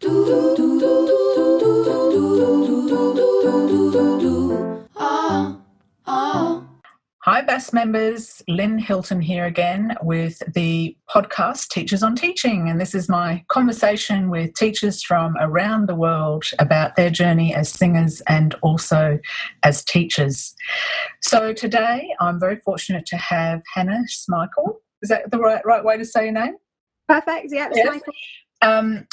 Hi, BAST members. Lynn Hilton here again with the podcast Teachers on Teaching. And this is my conversation with teachers from around the world about their journey as singers and also as teachers. So today I'm very fortunate to have Hannah Schmeichel. Is that the right, right way to say your name? Perfect, yeah, yes. Um,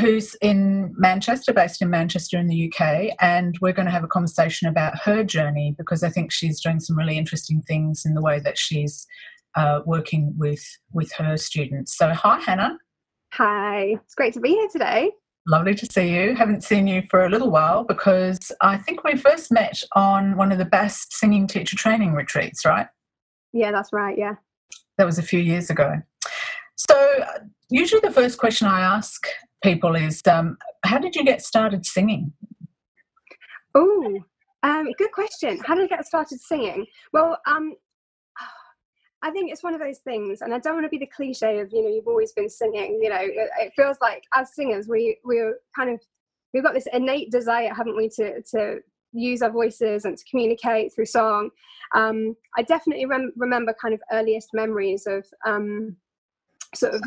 who's in Manchester, based in Manchester in the UK, and we're going to have a conversation about her journey because I think she's doing some really interesting things in the way that she's uh, working with with her students. So, hi, Hannah. Hi, it's great to be here today. Lovely to see you. Haven't seen you for a little while because I think we first met on one of the BAST singing teacher training retreats, right? Yeah, that's right. Yeah. That was a few years ago. So, usually the first question I ask people is um, how did you get started singing? Oh, um, good question. How did I get started singing? Well, um, I think it's one of those things, and I don't want to be the cliche of you know you've always been singing. You know, it, it feels like as singers we we're kind of we've got this innate desire, haven't we, to to use our voices and to communicate through song. Um, I definitely rem- remember kind of earliest memories of um, sort of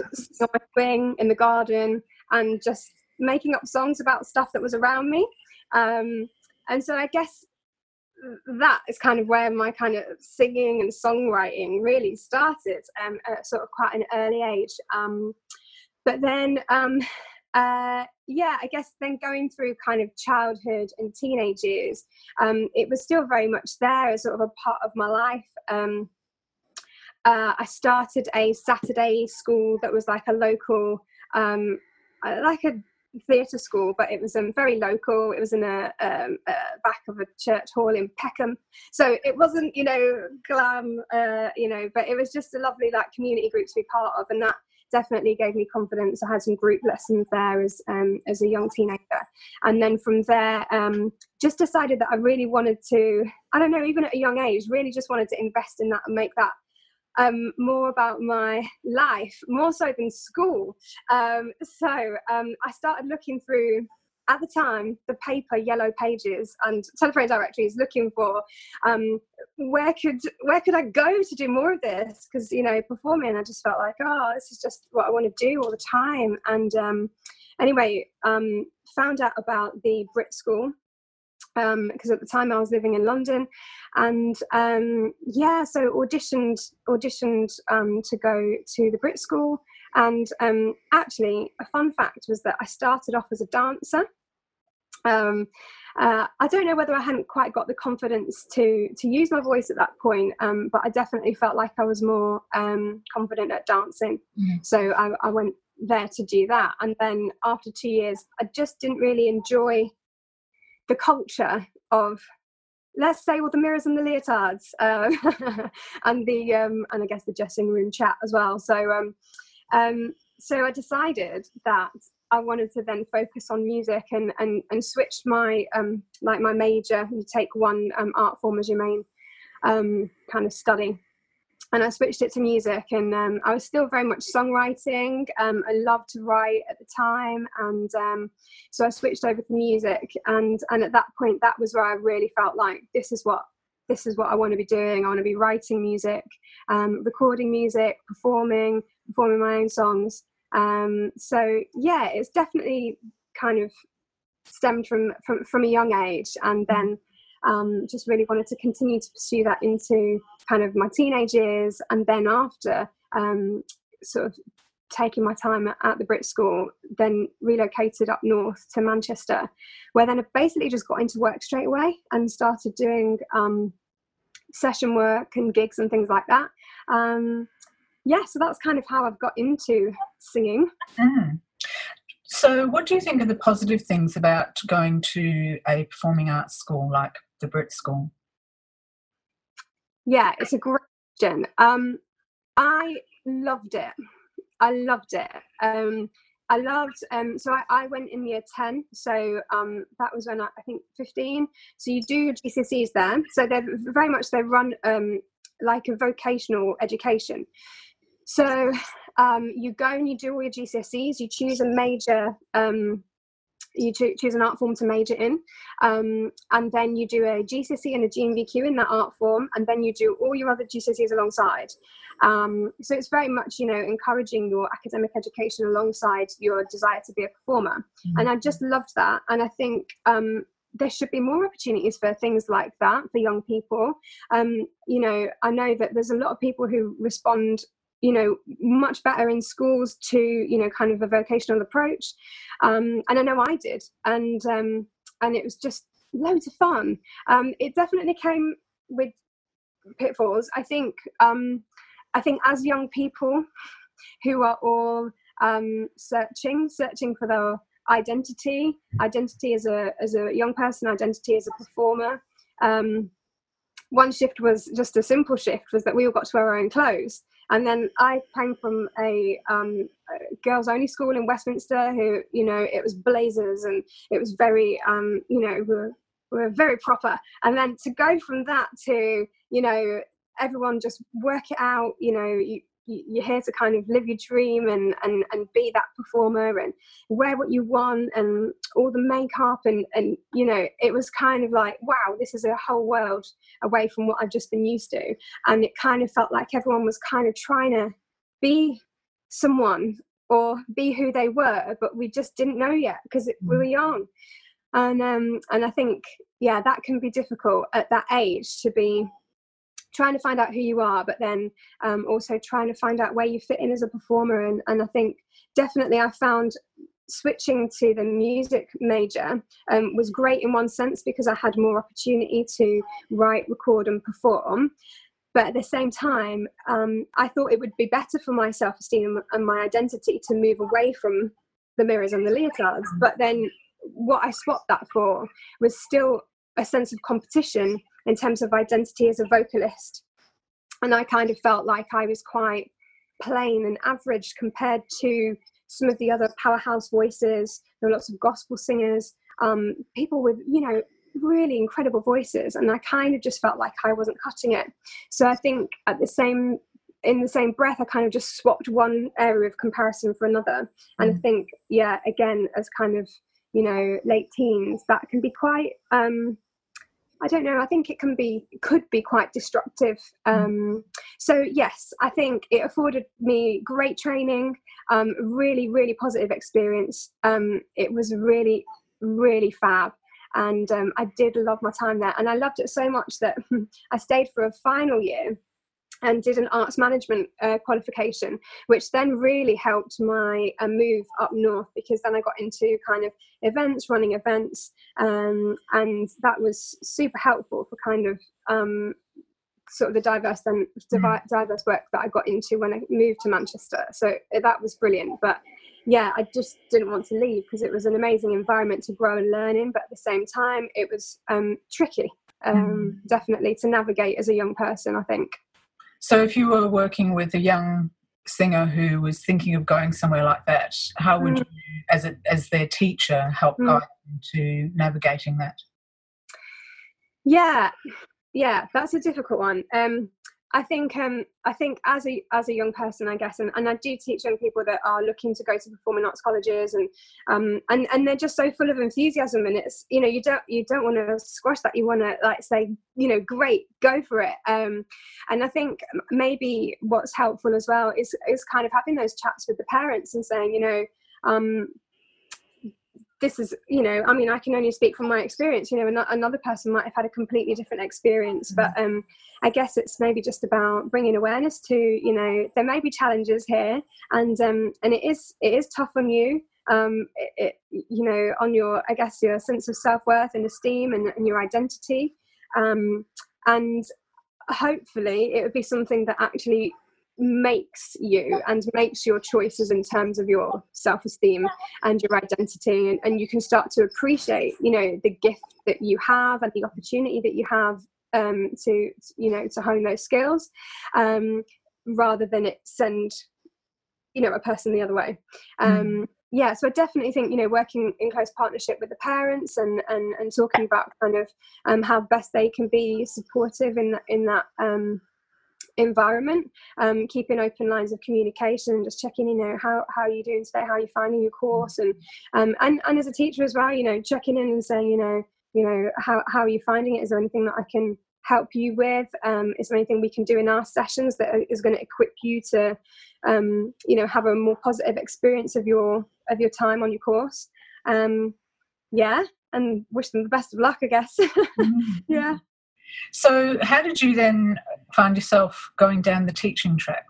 swing in the garden and just making up songs about stuff that was around me. Um, and so I guess that is kind of where my kind of singing and songwriting really started um, at sort of quite an early age. Um, but then, um, uh, yeah, I guess then going through kind of childhood and teenage years, um, it was still very much there as sort of a part of my life. Um, uh, I started a Saturday school that was like a local um, like a theatre school, but it was um, very local. It was in a, um, a, back of a church hall in Peckham, so it wasn't you know glam, uh, you know, but it was just a lovely like community group to be part of, and that definitely gave me confidence. I had some group lessons there as um, as a young teenager, and then from there, um, just decided that I really wanted to. I don't know, even at a young age, really just wanted to invest in that and make that um, more about my life, more so than school. Um, so um, I started looking through at the time the paper yellow pages and telephone directories looking for um, where could where could I go to do more of this because you know performing I just felt like oh this is just what I want to do all the time and um, anyway um, found out about the Brit School because um, at the time I was living in London, and um, yeah, so auditioned auditioned um, to go to the Brit School, and um, actually, a fun fact was that I started off as a dancer. Um, uh, I don't know whether I hadn't quite got the confidence to to use my voice at that point, um, but I definitely felt like I was more confident at dancing. Mm. So I, I went there to do that, and then after two years, I just didn't really enjoy the culture of let's say all the mirrors and the leotards um, and the um, and I guess the dressing room chat as well. So um, um, so I decided that I wanted to then focus on music and and and switch my um, like my major. You take one um, art form as your main um, kind of study and I switched it to music, and um, I was still very much songwriting. Um, I loved to write at the time, and um, so I switched over to music. And and at that point, that was where I really felt like this is what this is what I want to be doing. I want to be writing music, um, recording music, performing, performing my own songs. Um, so yeah, it's definitely kind of stemmed from from from a young age, and then um, just really wanted to continue to pursue that into kind of my teenage years and then after um, sort of taking my time at the Brit School, then relocated up north to Manchester, where then I basically just got into work straight away and started doing um, session work and gigs and things like that. Um, yeah, so that's kind of how I've got into singing. Mm. So, what do you think are the positive things about going to a performing arts school like the Brit School? Yeah, it's a great question. Um, I loved it. I loved it. Um, I loved. Um, so I, I, went in year ten. So um, that was when I, I, think fifteen. So you do your GCSEs there. So they're very much they run um, like a vocational education. So um, you go and you do all your GCSEs. You choose a major um, you cho- choose an art form to major in, um, and then you do a GCSE and a GNVQ in that art form, and then you do all your other GCSEs alongside. Um, so it's very much, you know, encouraging your academic education alongside your desire to be a performer. Mm-hmm. And I just loved that. And I think um, there should be more opportunities for things like that for young people. Um, you know, I know that there's a lot of people who respond you know much better in schools to you know kind of a vocational approach um, and i know i did and um, and it was just loads of fun um, it definitely came with pitfalls i think um, I think as young people who are all um, searching, searching for their identity, identity as a as a young person, identity as a performer. Um, one shift was just a simple shift was that we all got to wear our own clothes. And then I came from a, um, a girls only school in Westminster who, you know, it was blazers and it was very, um, you know, we were, we were very proper. And then to go from that to, you know, everyone just work it out you know you, you're here to kind of live your dream and, and, and be that performer and wear what you want and all the makeup and, and you know it was kind of like wow this is a whole world away from what i've just been used to and it kind of felt like everyone was kind of trying to be someone or be who they were but we just didn't know yet because we mm. were young and um and i think yeah that can be difficult at that age to be trying to find out who you are, but then um, also trying to find out where you fit in as a performer. And, and I think definitely I found switching to the music major um, was great in one sense because I had more opportunity to write, record, and perform. But at the same time, um, I thought it would be better for my self esteem and my identity to move away from the mirrors and the leotards. But then what I swapped that for was still a sense of competition in terms of identity as a vocalist. And I kind of felt like I was quite plain and average compared to some of the other powerhouse voices. There were lots of gospel singers, um, people with, you know, really incredible voices. And I kind of just felt like I wasn't cutting it. So I think at the same in the same breath, I kind of just swapped one area of comparison for another. And mm. I think, yeah, again, as kind of, you know, late teens, that can be quite um, I don't know. I think it can be could be quite destructive. Mm. Um, so yes, I think it afforded me great training, um, really really positive experience. Um, it was really really fab, and um, I did love my time there, and I loved it so much that I stayed for a final year and did an arts management uh, qualification, which then really helped my uh, move up north because then I got into kind of events, running events, um, and that was super helpful for kind of um, sort of the diverse and mm. diverse work that I got into when I moved to Manchester. So uh, that was brilliant, but. Yeah, I just didn't want to leave because it was an amazing environment to grow and learn in, but at the same time, it was um, tricky, um, mm. definitely to navigate as a young person. I think. So, if you were working with a young singer who was thinking of going somewhere like that, how would mm. you, as a, as their teacher, help mm. guide them to navigating that? Yeah, yeah, that's a difficult one. Um, I think um, I think as a as a young person, I guess, and, and I do teach young people that are looking to go to performing arts colleges, and um, and and they're just so full of enthusiasm, and it's you know you don't you don't want to squash that, you want to like say you know great, go for it, um, and I think maybe what's helpful as well is is kind of having those chats with the parents and saying you know um, this is you know i mean i can only speak from my experience you know another person might have had a completely different experience but mm. um i guess it's maybe just about bringing awareness to you know there may be challenges here and um and it is it is tough on you um it, it you know on your i guess your sense of self-worth and esteem and, and your identity um and hopefully it would be something that actually makes you and makes your choices in terms of your self-esteem and your identity and, and you can start to appreciate you know the gift that you have and the opportunity that you have um, to you know to hone those skills um, rather than it send you know a person the other way um, mm. yeah so i definitely think you know working in close partnership with the parents and and, and talking about kind of um, how best they can be supportive in that in that um, environment um, keeping open lines of communication just checking you know how, how are you doing today? How are you finding your course? And um, and and as a teacher as well you know checking in and saying you know you know how, how are you finding it? Is there anything that i can help you with? Um, is there anything we can do in our sessions that is going to equip you to um, you know have a more positive experience of your of your time on your course? Um, yeah and wish them the best of luck i guess. Mm-hmm. yeah so, how did you then find yourself going down the teaching track?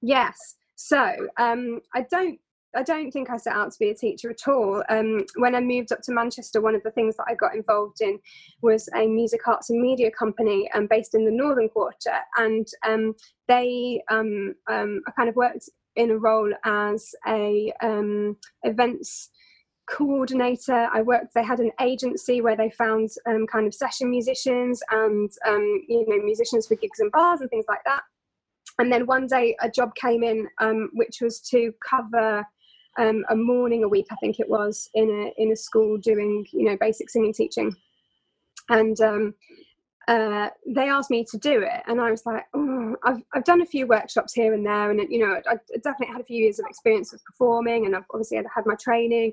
Yes. So, um, I don't I don't think I set out to be a teacher at all. Um, when I moved up to Manchester, one of the things that I got involved in was a music arts and media company um, based in the Northern Quarter, and um, they um, um, I kind of worked in a role as a events coordinator. I worked. They had an agency where they found um, kind of session musicians and um, you know musicians for gigs and bars and things like that. And then one day a job came in, um, which was to cover um, a morning a week, I think it was, in a in a school doing you know basic singing teaching. And um, uh, they asked me to do it, and I was like, oh, I've I've done a few workshops here and there, and you know I definitely had a few years of experience of performing, and I've obviously had, had my training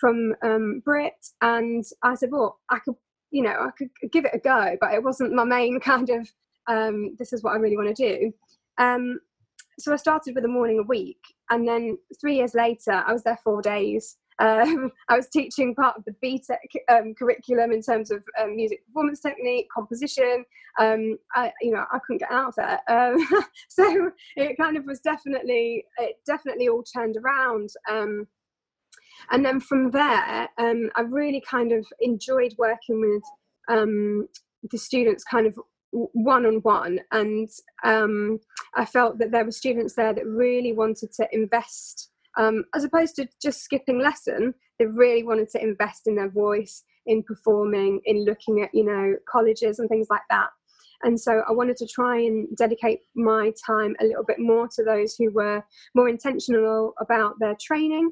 from um, Brit, and I said, well, I could, you know, I could give it a go, but it wasn't my main kind of. Um, this is what I really want to do. Um, so I started with a morning a week, and then three years later, I was there four days. Um, I was teaching part of the BTEC um, curriculum in terms of um, music performance technique, composition. Um, I, you know, I couldn't get out of there, um, so it kind of was definitely, it definitely all turned around. And then from there, um, I really kind of enjoyed working with um, the students kind of one on one. And um, I felt that there were students there that really wanted to invest, um, as opposed to just skipping lesson, they really wanted to invest in their voice, in performing, in looking at, you know, colleges and things like that. And so I wanted to try and dedicate my time a little bit more to those who were more intentional about their training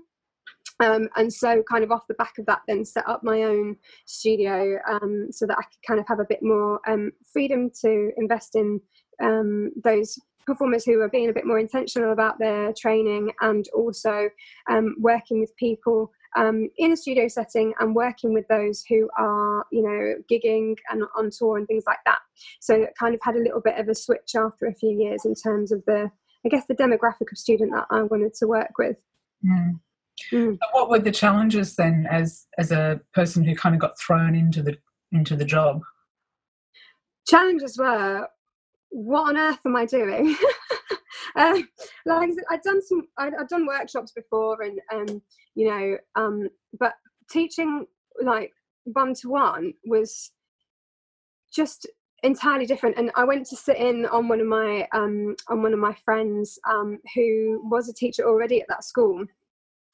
um, and so, kind of off the back of that, then set up my own studio um, so that I could kind of have a bit more um, freedom to invest in um, those performers who are being a bit more intentional about their training and also um, working with people um, in a studio setting and working with those who are, you know, gigging and on tour and things like that. So, it kind of had a little bit of a switch after a few years in terms of the, I guess, the demographic of student that I wanted to work with. Mm. Mm. What were the challenges then, as as a person who kind of got thrown into the into the job? Challenges were, what on earth am I doing? uh, like I said, I'd done some, I'd, I'd done workshops before, and um, you know, um, but teaching like one to one was just entirely different and i went to sit in on one of my um, on one of my friends um, who was a teacher already at that school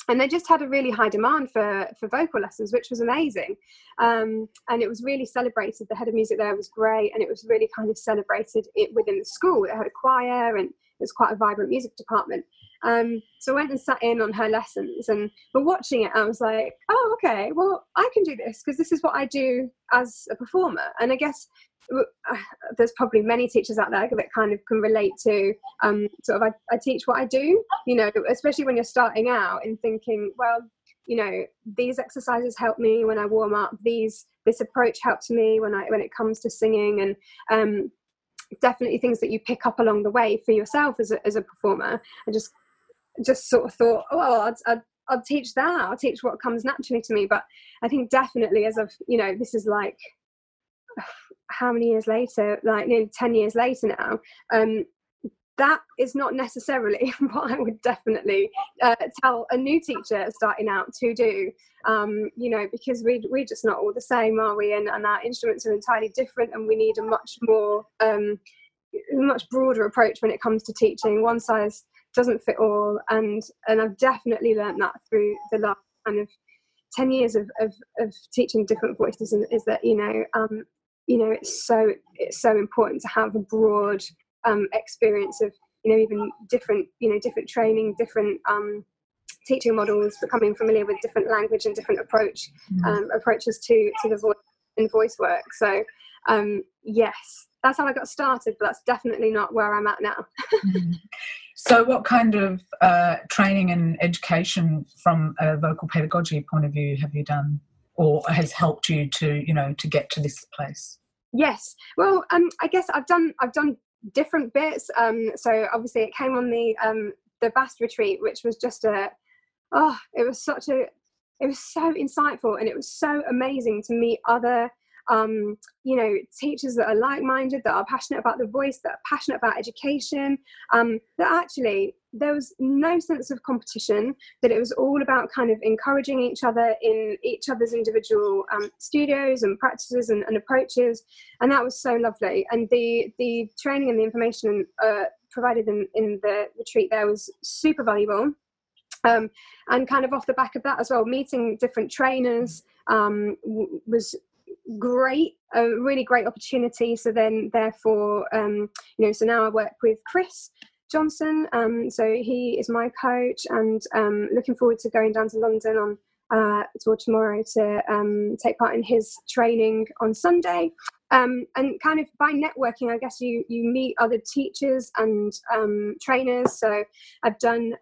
and they just had a really high demand for for vocal lessons which was amazing. Um, and it was really celebrated. The head of music there was great and it was really kind of celebrated it within the school. It had a choir and it was quite a vibrant music department. Um, so I went and sat in on her lessons, and but watching it, I was like, oh, okay, well, I can do this because this is what I do as a performer. And I guess there's probably many teachers out there that kind of can relate to um, sort of I, I teach what I do, you know, especially when you're starting out and thinking, well, you know, these exercises help me when I warm up. These this approach helps me when I when it comes to singing, and um, definitely things that you pick up along the way for yourself as a, as a performer. I just just sort of thought, oh, well, I'd, I'd, I'll teach that. I'll teach what comes naturally to me. But I think definitely as I've, you know, this is like how many years later, like nearly 10 years later now, um, that is not necessarily what I would definitely uh, tell a new teacher starting out to do. Um, you know, because we we're just not all the same, are we? And, and our instruments are entirely different, and we need a much more um, much broader approach when it comes to teaching. One size doesn't fit all, and and I've definitely learned that through the last kind of 10 years of, of, of teaching different voices and is that you know um, you know it's so it's so important to have a broad um, experience of you know even different you know different training different um, teaching models becoming familiar with different language and different approach mm-hmm. um, approaches to to the voice and voice work so um, yes, that's how I got started, but that's definitely not where I'm at now. mm-hmm. So, what kind of uh, training and education from a vocal pedagogy point of view have you done, or has helped you to, you know, to get to this place? Yes, well, um, I guess I've done I've done different bits. Um, so obviously, it came on the um, the BAST retreat, which was just a oh, it was such a it was so insightful and it was so amazing to meet other um, you know, teachers that are like-minded, that are passionate about the voice, that are passionate about education. Um, that actually there was no sense of competition. That it was all about kind of encouraging each other in each other's individual um, studios and practices and, and, approaches, and that was so lovely. And the the training and the information uh, provided in, in the retreat there was super valuable. Um, and kind of off the back of that as well, meeting different trainers um, w- was great a really great opportunity. So then therefore um, you know so now i work with chris johnson um, so he is my coach and um, looking forward to going down to london on uh, tomorrow to um, take part in his training on sunday. Um, and kind of by networking i guess you you meet other teachers and um, trainers. So i've done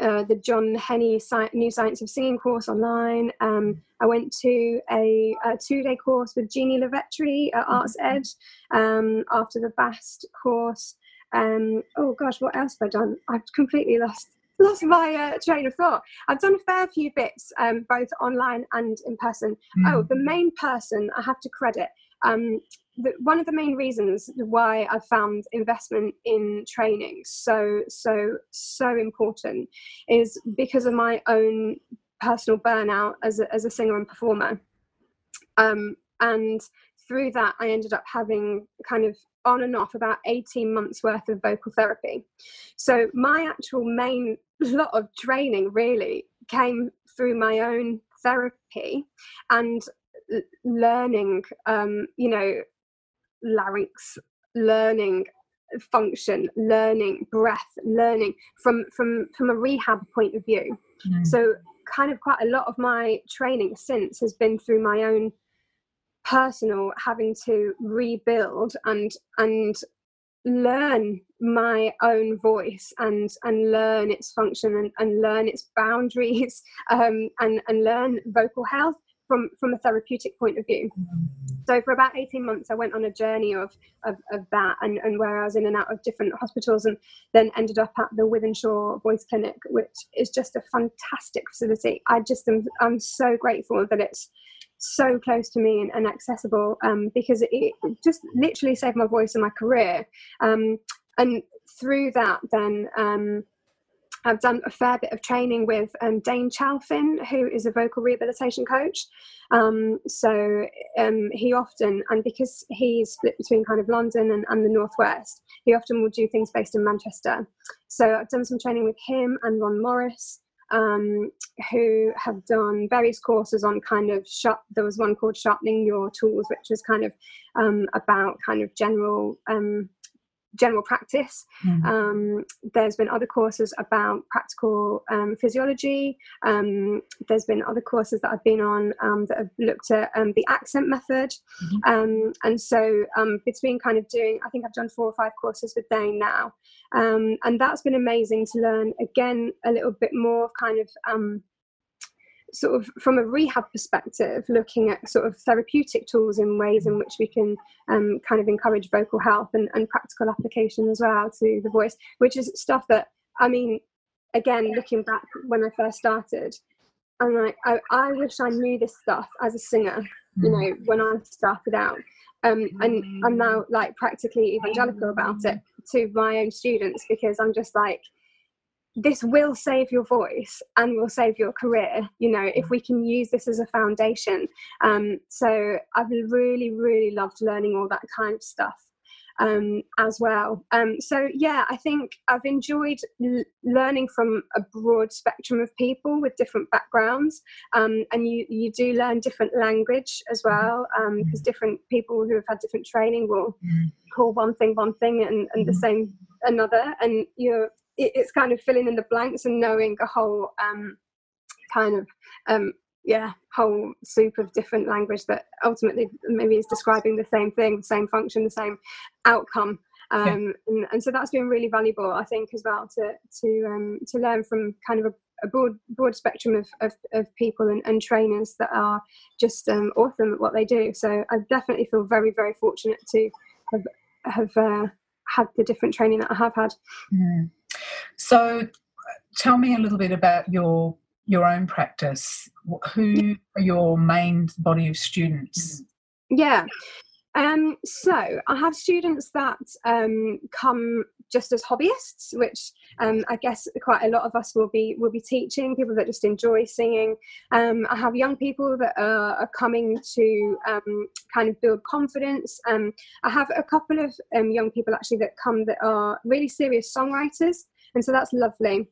uh, the John Henny Sci- New Science of Singing course online. Um, I went to a, a two day course with Jeannie LoVetri at mm-hmm. ArtsEd um, after the Bast course. Um, oh gosh, what else have I done? I've completely lost lost my uh, train of thought. I've done a fair few bits, um, both online and in person. Mm. Oh, the main person I have to credit um, the, one of the main reasons why I found investment in training so so so important is because of my own personal burnout as a, as a singer and performer. Um, and through that, I ended up having kind of on and off about 18 months worth of vocal therapy. So my actual main lot of training really came through my own therapy and learning um, you know larynx learning function learning breath learning from from from a rehab point of view mm. so kind of quite a lot of my training since has been through my own personal having to rebuild and and learn my own voice and and learn its function and, and learn its boundaries um, and and learn vocal health from from a therapeutic point of view. So for about 18 months i went on a journey of of, of that and, and where i was in and out of different hospitals and then ended up at the wythenshawe voice clinic which is just a fantastic facility. I just am i'm so grateful that it's so close to me and, and accessible um, because it, it, just literally saved my voice and my career. Um, and through that then um, I've done a fair bit of training with um, Dane Chalfin, who is a vocal rehabilitation coach. Um, so um, he often, and because he's split between kind of London and, and, the Northwest, he often will do things based in Manchester. So I've done some training with him and Ron Morris. Um, who have done various courses on kind of sharp, there was one called sharpening your tools which was kind of um, about kind of general um, general practice. Mm. Um, there's been other courses about practical um, physiology. Um, there's been other courses that I've been on um, that have looked at um, the accent method. Mm-hmm. and so um between kind of doing, I think I've done four or five courses with Dane now. and that's been amazing to learn again a little bit more kind of sort of from a rehab perspective, looking at sort of therapeutic tools in ways in which we can um, kind of encourage vocal health and, and practical application as well to the voice, which is stuff that, I mean, again, looking back when I first started, I'm like, I, I wish I knew this stuff as a singer, you know, when I started out. Um, and I'm now like practically evangelical about it to my own students because I'm just like, this will save your voice and will save your career you know if we can use this as a foundation. Um, so i've really really loved learning all that kind of stuff um, as well. Um, so yeah i think i've enjoyed l- learning from a broad spectrum of people with different backgrounds. Um, and you you do learn different language as well because um, different people who have had different training will mm. call one thing one thing and, and the same another. And you're it, it's kind of filling in the blanks and knowing a whole um, kind of um, yeah whole soup of different language that ultimately maybe is describing the same thing same function the same outcome um, yeah. and, and, so that's been really valuable i think as well to to um, to learn from kind of a, a broad broad spectrum of, of, of people and, and, trainers that are just um, awesome at what they do so i definitely feel very very fortunate to have have uh, had the different training that i have had mm. So tell me a little bit about your your own practice who are your main body of students yeah um, so I have students that um, come just as hobbyists, which um, I guess quite a lot of us will be will be teaching. People that just enjoy singing. Um, I have young people that are, are coming to um, kind of build confidence. Um, I have a couple of young people actually that come that are really serious songwriters, and so that's lovely.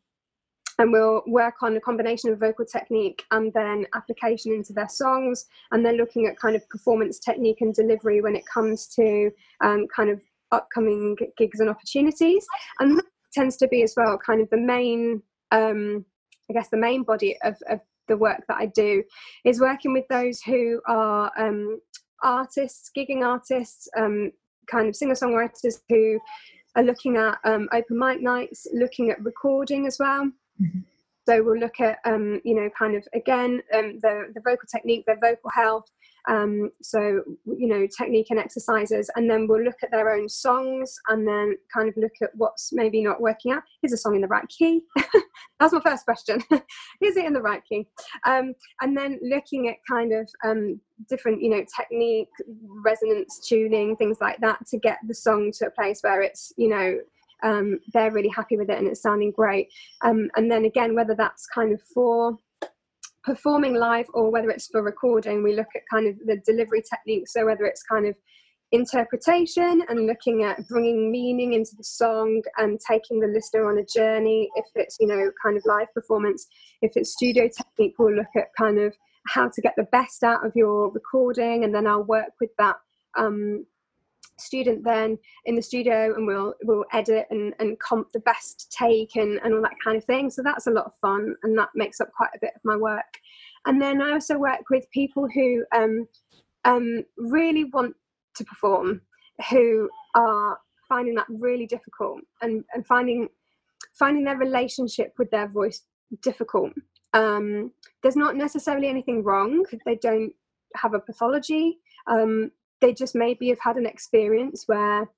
And we'll work on a combination of vocal technique and then application into their songs. And then looking at kind of performance technique and delivery when it comes to um, kind of upcoming gigs and opportunities. And that tends to be as well kind of the main um, i guess the main body of, of the work that i do is working with those who are um, artists gigging artists um, kind of singer songwriters who are looking at um, open mic nights looking at recording as well Mm-hmm. So we'll look at, um, you know, kind of again um, the the vocal technique, their vocal health. Um, so you know, technique and exercises, and then we'll look at their own songs, and then kind of look at what's maybe not working out. Is a song in the right key? That's my first question. Is it in the right key? Um, and then looking at kind of um, different, you know, technique, resonance tuning, things like that, to get the song to a place where it's, you know, um, they're really happy with it and it's sounding great. Um, and then again, whether that's kind of for performing live or whether it's for recording, we look at kind of the delivery techniques. So whether it's kind of interpretation and looking at bringing meaning into the song and taking the listener on a journey if it's you know kind of live performance if it's studio technique we'll look at kind of how to get the best out of your recording and then i'll work with that um, student then in the studio and we'll we'll edit and, and comp the best take and, and all that kind of thing. So that's a lot of fun and that makes up quite a bit of my work. And then i also work with people who um, um, really want to perform who are finding that really difficult and, and finding finding their relationship with their voice difficult. Um, there's not necessarily anything wrong. They don't have a pathology. Um, they just maybe have had an experience where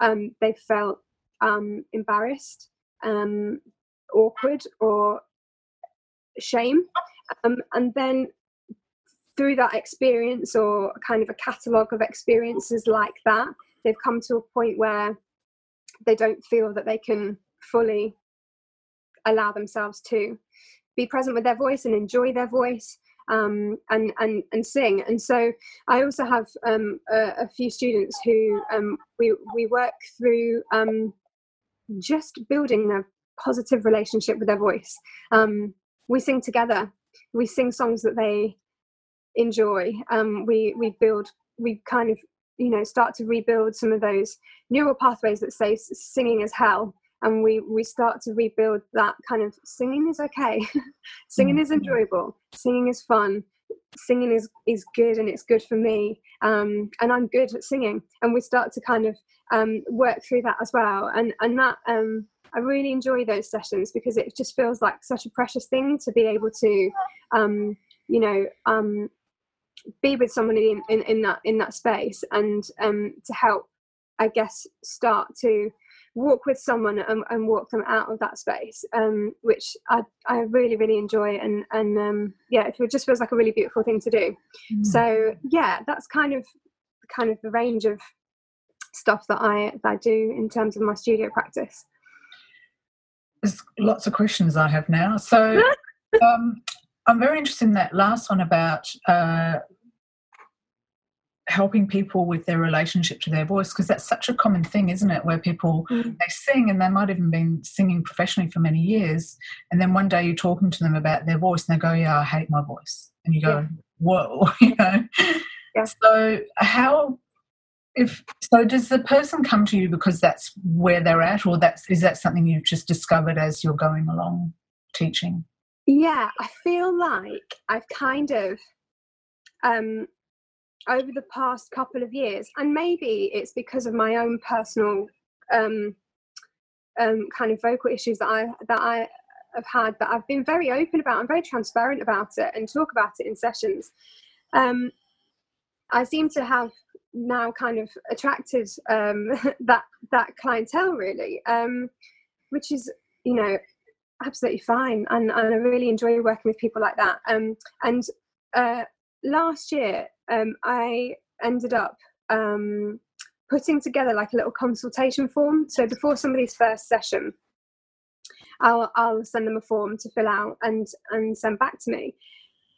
um, they felt um, embarrassed, um, awkward, or shame. Um, and then through that experience, or kind of a catalogue of experiences like that, they've come to a point where they don't feel that they can fully allow themselves to be present with their voice and enjoy their voice um, and, and, and sing. And so I also have um, a, a, few students who um, we, we work through um, just building a positive relationship with their voice. Um, we sing together, we sing songs that they enjoy. Um, we, we build, we kind of, you know, start to rebuild some of those neural pathways that say singing is hell and we we start to rebuild that kind of singing is okay. Singing is mm-hmm. enjoyable. Singing is fun. Singing is is good and it's good for me um, and i'm good at singing. And we start to kind of um, work through that as well. And and that um, i really enjoy those sessions because it just feels like such a precious thing to be able to um, you know um, be with somebody in, in, in that in that space and um, to help i guess start to walk with someone and, and walk them out of that space, um, which I, I really, really enjoy. And, and um, yeah, it just feels like a really beautiful thing to do. Mm. So yeah, that's kind of kind of the range of stuff that I, that I do in terms of my studio practice. There's lots of questions I have now. So um, I'm very interested in that last one about uh, helping people with their relationship to their voice because that's such a common thing isn't it where people mm. they sing and they might even been singing professionally for many years and then one day you're talking to them about their voice and they go yeah i hate my voice and you go yeah. whoa you know yeah. so how if so does the person come to you because that's where they're at or that's is that something you've just discovered as you're going along teaching yeah i feel like i've kind of um over the past couple of years and maybe it's because of my own personal um um kind of vocal issues that i that i have had that i've been very open about and very transparent about it and talk about it in sessions. Um i seem to have now kind of attracted um that that clientele really um which is you know absolutely fine and, and i really enjoy working with people like that. Um, and uh, last year um, i ended up um, putting together like a little consultation form so before somebody's first session I'll, I'll send them a form to fill out and and send back to me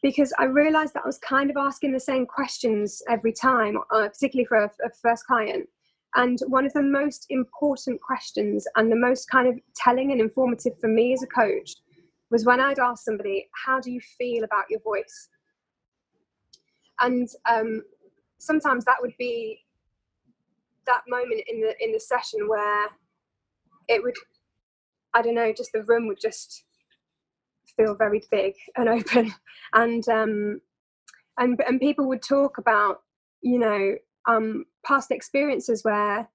because I realized that I was kind of asking the same questions every time, uh, particularly for a, a, first client. And one of the most important questions and the most kind of telling and informative for me as a coach was when I'd ask somebody, How do you feel about your voice? And um, sometimes that would be that moment in the in the session where it would I don't know, just the room would just feel very big and open and um and and people would talk about you know um, past experiences where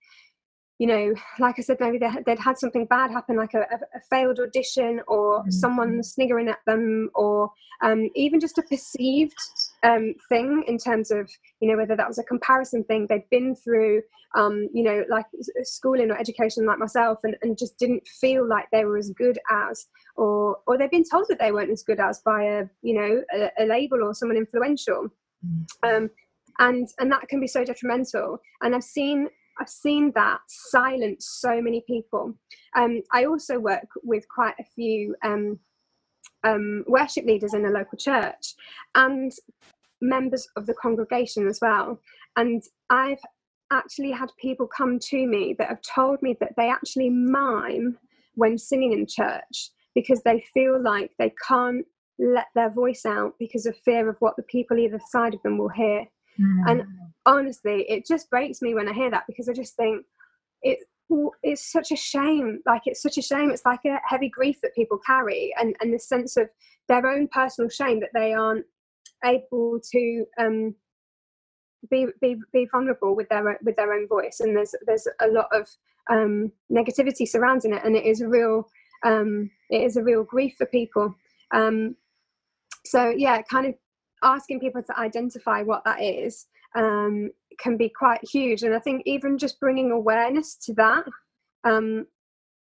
you know, like I said, maybe they, would had something bad happen, like a, a failed audition, or mm-hmm. someone sniggering at them, or um, even just a perceived um, thing in terms of, you know, whether that was a comparison thing. They'd been through, um, you know, like schooling or education, like myself, and, and just didn't feel like they were as good as, or or they've been told that they weren't as good as by a, you know, a, a label or someone influential. Mm-hmm and and that can be so detrimental. And i've seen i've seen that silence so many people. Um, i also work with quite a few um, um, worship leaders in a local church and members of the congregation as well and i've actually had people come to me that have told me that they actually mime when singing in church because they feel like they can't let their voice out because of fear of what the people either side of them will hear Mm. And honestly, it just breaks me when I hear that because I just think it it's such a shame. Like it's such a shame. It's like a heavy grief that people carry, and and this sense of their own personal shame that they aren't able to um, be, be be vulnerable with their with their own voice. And there's there's a lot of um, negativity surrounding it, and it is a real um, it is a real grief for people. Um, so yeah, kind of asking people to identify what that is um, can be quite huge. And I think even just bringing awareness to that um,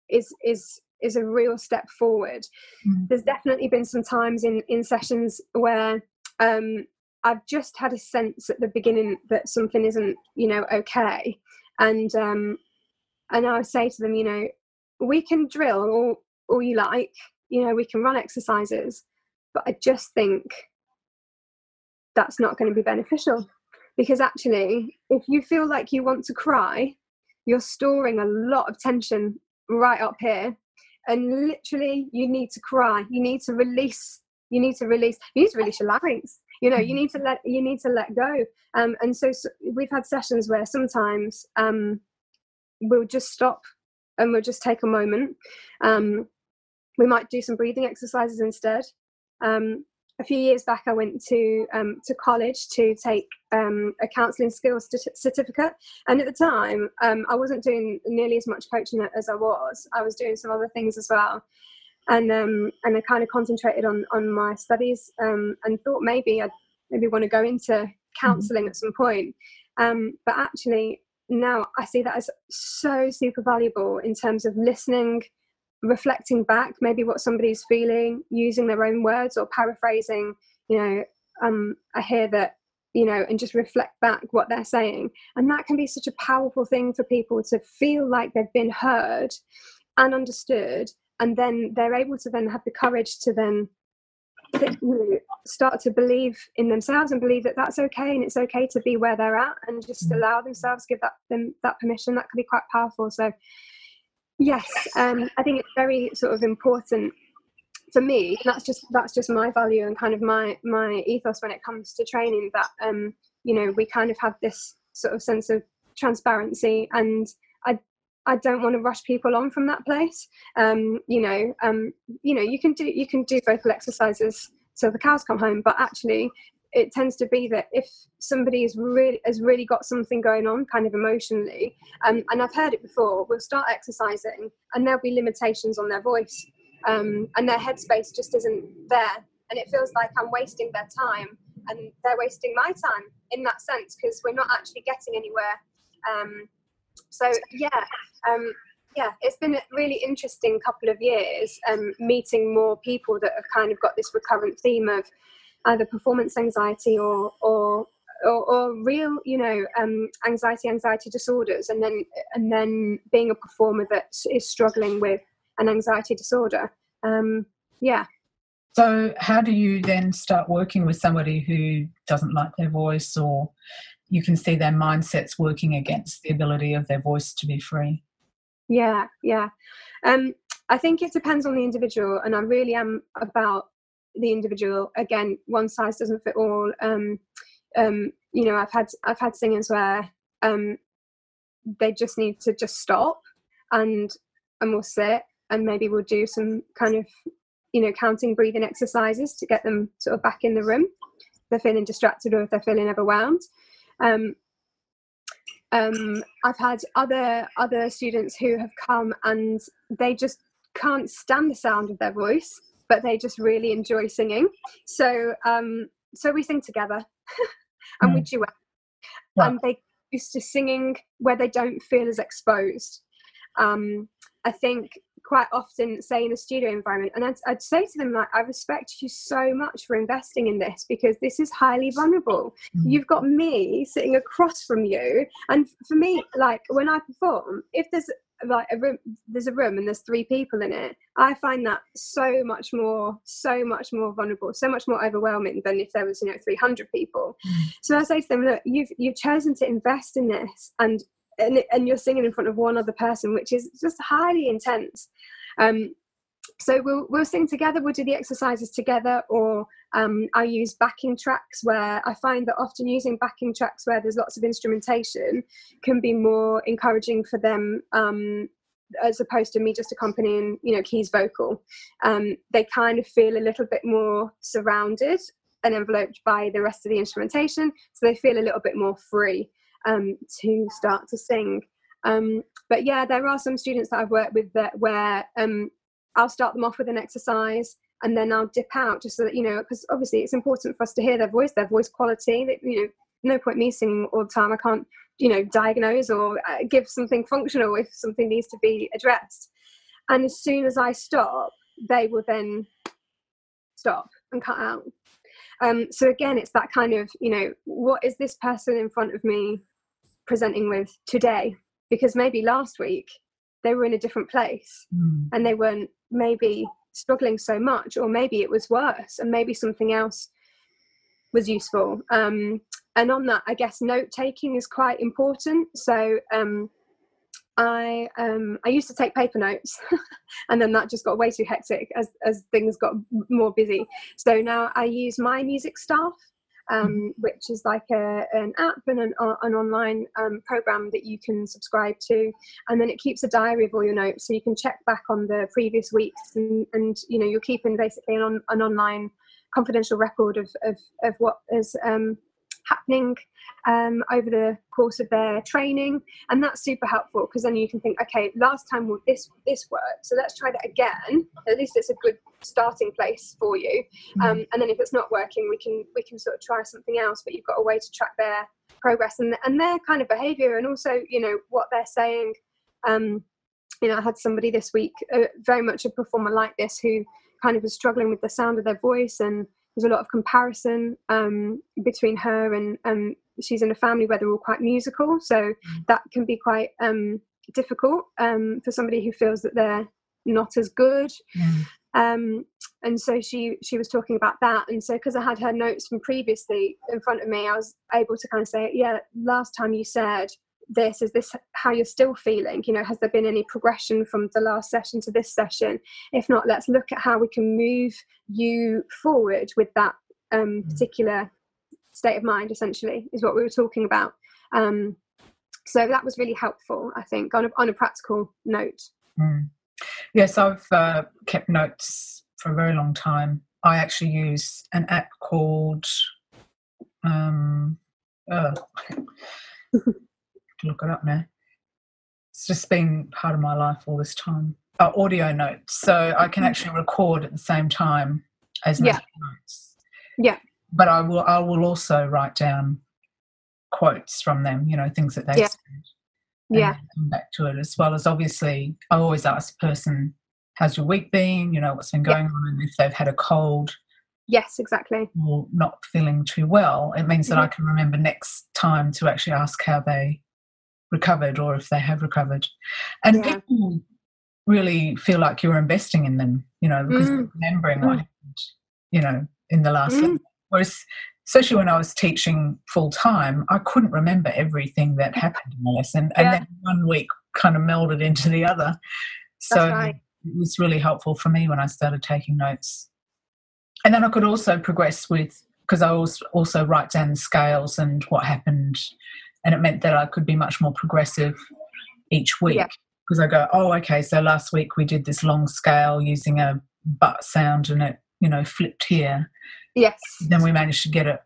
is is is a real step forward. Mm. There's definitely been some times in in sessions where um, I've just had a sense at the beginning that something isn't, you know, okay, and um, and I would say to them, you know, we can drill all all you like, you know, we can run exercises, but I just think that's not going to be beneficial because actually if you feel like you want to cry you're storing a lot of tension right up here. And literally you need to cry. You need to release. You need to release. You need to release your larynx you know you need to let you need to let go. Um, and so, so, we've had sessions where sometimes um, we'll just stop and we'll just take a moment. Um, we might do some breathing exercises instead. Um, a few years back, I went to um, to college to take um, a counselling skills certificate, and at the time, um, I wasn't doing nearly as much coaching as I was. I was doing some other things as well, and um, and I kind of concentrated on on my studies um, and thought maybe I maybe want to go into counselling mm-hmm. at some point. Um, but actually, now I see that as so super valuable in terms of listening reflecting back maybe what somebody's feeling using their own words or paraphrasing you know um, i hear that you know and just reflect back what they're saying. And that can be such a powerful thing for people to feel like they've been heard and understood and then they're able to then have the courage to then start to believe in themselves and believe that that's okay and it's okay to be where they're at and just mm. allow themselves give that them that permission. That can be quite powerful. So Yes, um, I think it's very sort of important for me. that's just that's just my value and kind of my my ethos when it comes to training. That um, you know we kind of have this sort of sense of transparency, and I I don't want to rush people on from that place. Um, you know, um, you know, you can do you can do vocal exercises till the cows come home, but actually, it tends to be that if somebody is really has really got something going on, kind of emotionally, um, and I've heard it before, we'll start exercising, and there'll be limitations on their voice, um, and their headspace just isn't there, and it feels like I'm wasting their time, and they're wasting my time in that sense because we're not actually getting anywhere. Um, so yeah, um, yeah, it's been a really interesting couple of years um, meeting more people that have kind of got this recurrent theme of either performance anxiety or or or, or real, you know, um, anxiety, anxiety disorders, and then and then being a performer that is struggling with an anxiety disorder. Um, yeah. So, how do you then start working with somebody who doesn't like their voice, or you can see their mindsets working against the ability of their voice to be free? Yeah, yeah. Um, I think it depends on the individual, and I really am about the individual. Again, one size doesn't fit all. Um, um, you know, I've had I've had singers where um, they just need to just stop and and we'll sit and maybe we'll do some kind of you know counting breathing exercises to get them sort of back in the room. If they're feeling distracted or if they're feeling overwhelmed. Um, um, I've had other other students who have come and they just can't stand the sound of their voice but they just really enjoy singing. So um, so we sing together and mm. we duet. Yeah. And they used to singing where they don't feel as exposed. Um, I think quite often say in a studio environment and I'd, I'd, say to them like i respect you so much for investing in this because this is highly vulnerable mm. you've got me sitting across from you and for me like when i perform if there's like a room there's a room and there's three people in it. I find that so much more so much more vulnerable so much more overwhelming than if there was you know 300 people. So i say to them look you've you've chosen to invest in this and and, and you're singing in front of one other person which is just highly intense. Um, so we'll we'll sing together we'll do the exercises together or um, i use backing tracks where i find that often using backing tracks where there's lots of instrumentation can be more encouraging for them um, as opposed to me just accompanying you know keys vocal. Um, they kind of feel a little bit more surrounded and enveloped by the rest of the instrumentation so they feel a little bit more free um, to start to sing. Um, but yeah, there are some students that I've worked with that where um, I'll start them off with an exercise and then I'll dip out just so that, you know, because obviously it's important for us to hear their voice, their voice quality. That, you know, no point me singing all the time. I can't, you know, diagnose or uh, give something functional if something needs to be addressed. And as soon as I stop, they will then stop and cut out. Um, so again, it's that kind of, you know, what is this person in front of me presenting with today? Because maybe last week they were in a different place mm. and they weren't maybe struggling so much or maybe it was worse and maybe something else was useful um, and on that i guess note taking is quite important so um, I um, I used to take paper notes, and then that just got way too hectic as as things got more busy. So now I use my music staff, um, which is like a, an app and an, uh, an online um, program that you can subscribe to. And then it keeps a diary of all your notes so you can check back on the previous weeks and, and you know you're keeping basically an, on, an online confidential record of, of, of what is um, happening um, over the course of their training, and that's super helpful because then you can think, okay, last time this this worked, so let's try that again. At least it's a good starting place for you. Mm-hmm. Um, and then if it's not working, we can we can sort of try something else. But you've got a way to track their progress and and their kind of behaviour, and also you know what they're saying. Um, you know, I had somebody this week, uh, very much a performer like this, who kind of was struggling with the sound of their voice and there's a lot of comparison um, between her and um, she's in a family where they're all quite musical, so mm. that can be quite um, difficult um, for somebody who feels that they're not as good. Mm. Um, and so she she was talking about that, and so because I had her notes from previously in front of me, I was able to kind of say, yeah, last time you said this is this how you're still feeling? You know has there been any progression from the last session to this session? If not let's look at how we can move you forward with that um, mm. particular state of mind essentially is what we were talking about. Um, so that was really helpful i think on a, on a practical note. Mm. yes i've uh, kept notes for a very long time. I actually use an app called um uh, look it up now it's just been part of my life all this time uh, audio notes so i can mm. actually record at the same time as yeah. notes yeah but i will i will also write down quotes from them, you know, things that they yeah. said. Yeah. Come back to it as well as obviously I always ask the person, how's your week been? You know, what's been going yeah. on and if they've had a cold. Yes, exactly. Or not feeling too well, it means that mm-hmm. I can remember next time to actually ask how they recovered or if they have recovered. And yeah. people really feel like you're investing in them, you know, because mm. remembering mm. what happened, you know, in the last mm. Whereas especially when I was teaching full time, I couldn't remember everything that happened in the lesson. And yeah. then one week kind of melded into the other. So right. it was really helpful for me when I started taking notes. And then I could also progress with, because I was also write down the scales and what happened. And it meant that I could be much more progressive each week. Because yeah. I go, oh, okay, so last week we did this long scale using a but sound and it, you know, flipped here Yes. Then we managed to get it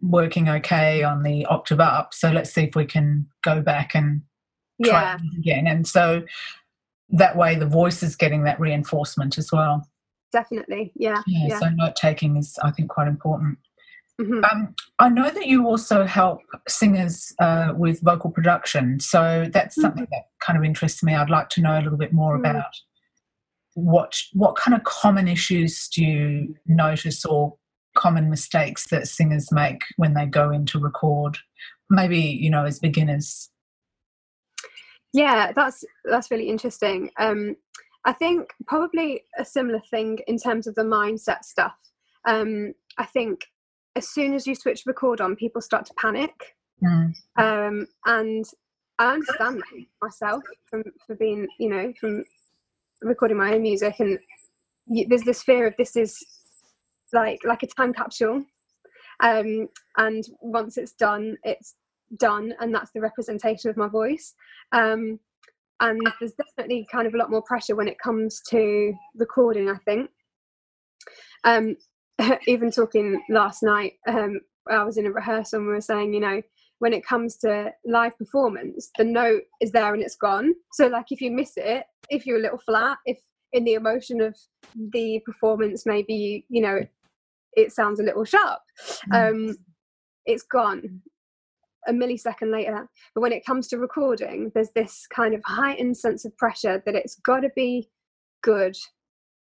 working okay on the octave up. So let's see if we can go back and try yeah. it again. And so that way the voice is getting that reinforcement as well. Definitely. Yeah. Yeah. yeah. So note taking is, I think, quite important. Mm-hmm. Um, I know that you also help singers uh, with vocal production. So that's mm-hmm. something that kind of interests me. I'd like to know a little bit more mm-hmm. about what what kind of common issues do you notice or common mistakes that singers make when they go in to record maybe you know as beginners yeah that's that's really interesting um i think probably a similar thing in terms of the mindset stuff um i think as soon as you switch record on people start to panic. Mm. um and i understand myself from for being you know from recording my own music and there's this fear of this is like like a time capsule. Um, and once it's done it's done and that's the representation of my voice. Um, and there's definitely kind of a lot more pressure when it comes to recording i think. Um, even talking last night um, i was in a rehearsal and we were saying you know when it comes to live performance the note is there and it's gone so like if you miss it if you're a little flat if in the emotion of the performance maybe you you know it sounds a little sharp. Mm. Um, it's gone a millisecond later. But when it comes to recording, there's this kind of heightened sense of pressure that it's got to be good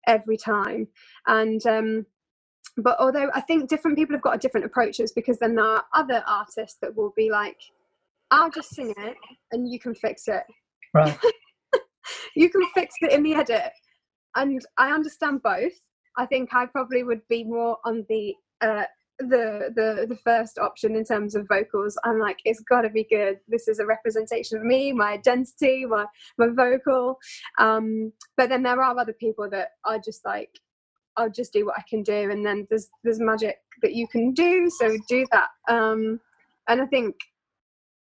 every time. And um, but although I think different people have got different approaches because then there are other artists that will be like, I'll just sing it and you can fix it. Right. you can fix it in the edit. And I understand both. I think I probably would be more on the uh, the the the first option in terms of vocals. I'm like, it's got to be good. This is a representation of me, my identity, my my vocal. Um, but then there are other people that are just like, I'll just do what I can do, and then there's there's magic that you can do. So do that. Um, and I think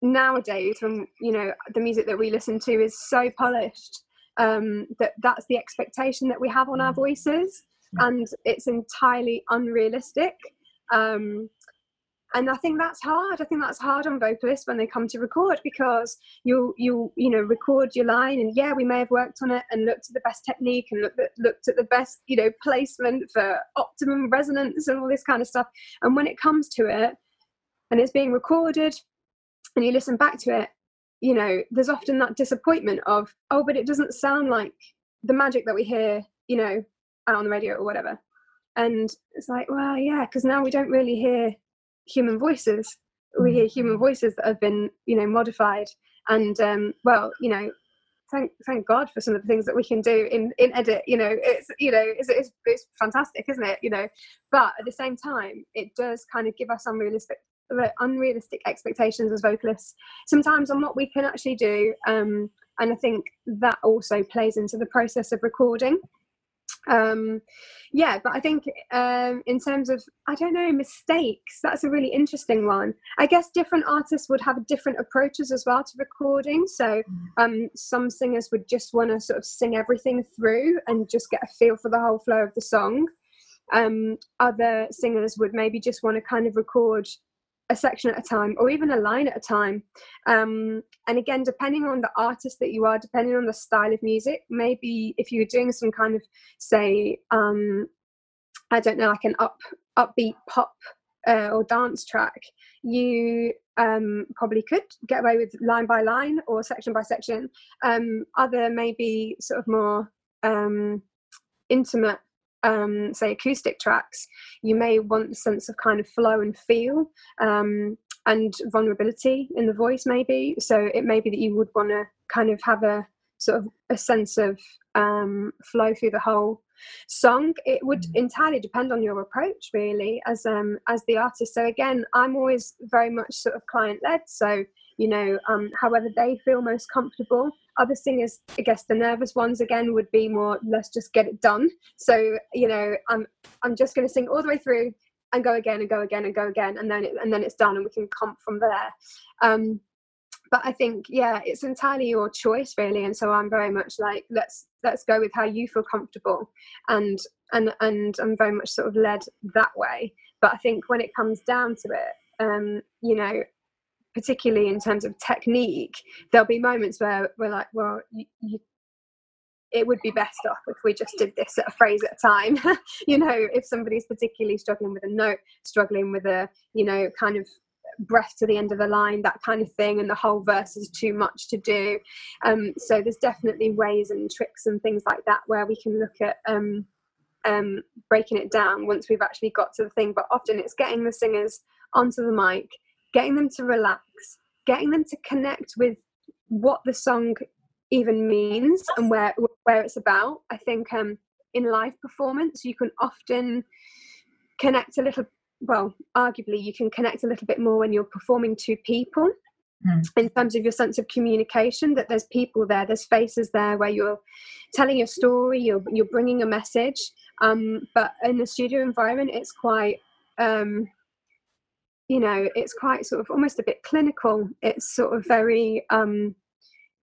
nowadays, when you know the music that we listen to is so polished. Um, that that's the expectation that we have on our mm. voices and it's entirely unrealistic. Um, and I think that's hard. I think that's hard on vocalists when they come to record because you you you know record your line and yeah we may have worked on it and looked at the best technique and looked at, looked at the best you know placement for optimum resonance and all this kind of stuff. And when it comes to it and it's being recorded and you listen back to it, you know there's often that disappointment of oh but it doesn't sound like the magic that we hear you know on the radio or whatever. And it's like, well, yeah, because now we don't really hear human voices. We hear human mm. voices that have been, you know, modified. And um, well, you know, thank thank God for some of the things that we can do in in edit. You know, it's you know, it's it's, it's fantastic, isn't it? You know, but at the same time, it does kind of give us unrealistic unrealistic expectations as vocalists sometimes on what we can actually do um, and i think that also plays into the process of recording um, yeah, but I think um, in terms of, I don't know, mistakes, that's a really interesting one. I guess different artists would have different approaches as well to recording. So mm. um, some singers would just want to sort of sing everything through and just get a feel for the whole flow of the song. Um, other singers would maybe just want to kind of record a section at a time or even a line at a time. Um, and again depending on the artist that you are depending on the style of music maybe if you're doing some kind of say um, i don't know like an up upbeat pop uh, or dance track you um, probably could get away with line by line or section by section. Um, other maybe sort of more um, intimate um, say acoustic tracks, you may want a sense of kind of flow and feel um, and vulnerability in the voice, maybe. So it may be that you would want to kind of have a sort of a sense of um, flow through the whole song. It would mm. entirely depend on your approach, really, as um, as the artist. So again, I'm always very much sort of client led. So you know, um, however they feel most comfortable. Other singers, I guess the nervous ones again would be more, let's just get it done. So, you know, I'm I'm just going to sing all the way through and go again and go again and go again, and then it, and then it's done, and we can comp from there. Um, but I think, yeah, it's entirely your choice, really. And so I'm very much like, let's let's go with how you feel comfortable, and and and I'm very much sort of led that way. But I think when it comes down to it, um, you know, particularly in terms of technique, there'll be moments where we're like, well, you, you, it would be best off if we just did this at a phrase at a time. you know, if somebody's particularly struggling with a note, struggling with a, you know, kind of breath to the end of the line, that kind of thing, and the whole verse is too much to do. Um, so there's definitely ways and tricks and things like that where we can look at um, um, breaking it down once we've actually got to the thing. But often it's getting the singers onto the mic getting them to relax, getting them to connect with what the song even means and where where it's about. I think um, in live performance you can often connect a little. Well, arguably, you can connect a little bit more when you're performing to people. Mm. In terms of your sense of communication, that there's people there, there's faces there where you're telling your story, you're you're bringing a message. Um, but in the studio environment, it's quite um, you know it's quite sort of almost a bit clinical it's sort of very um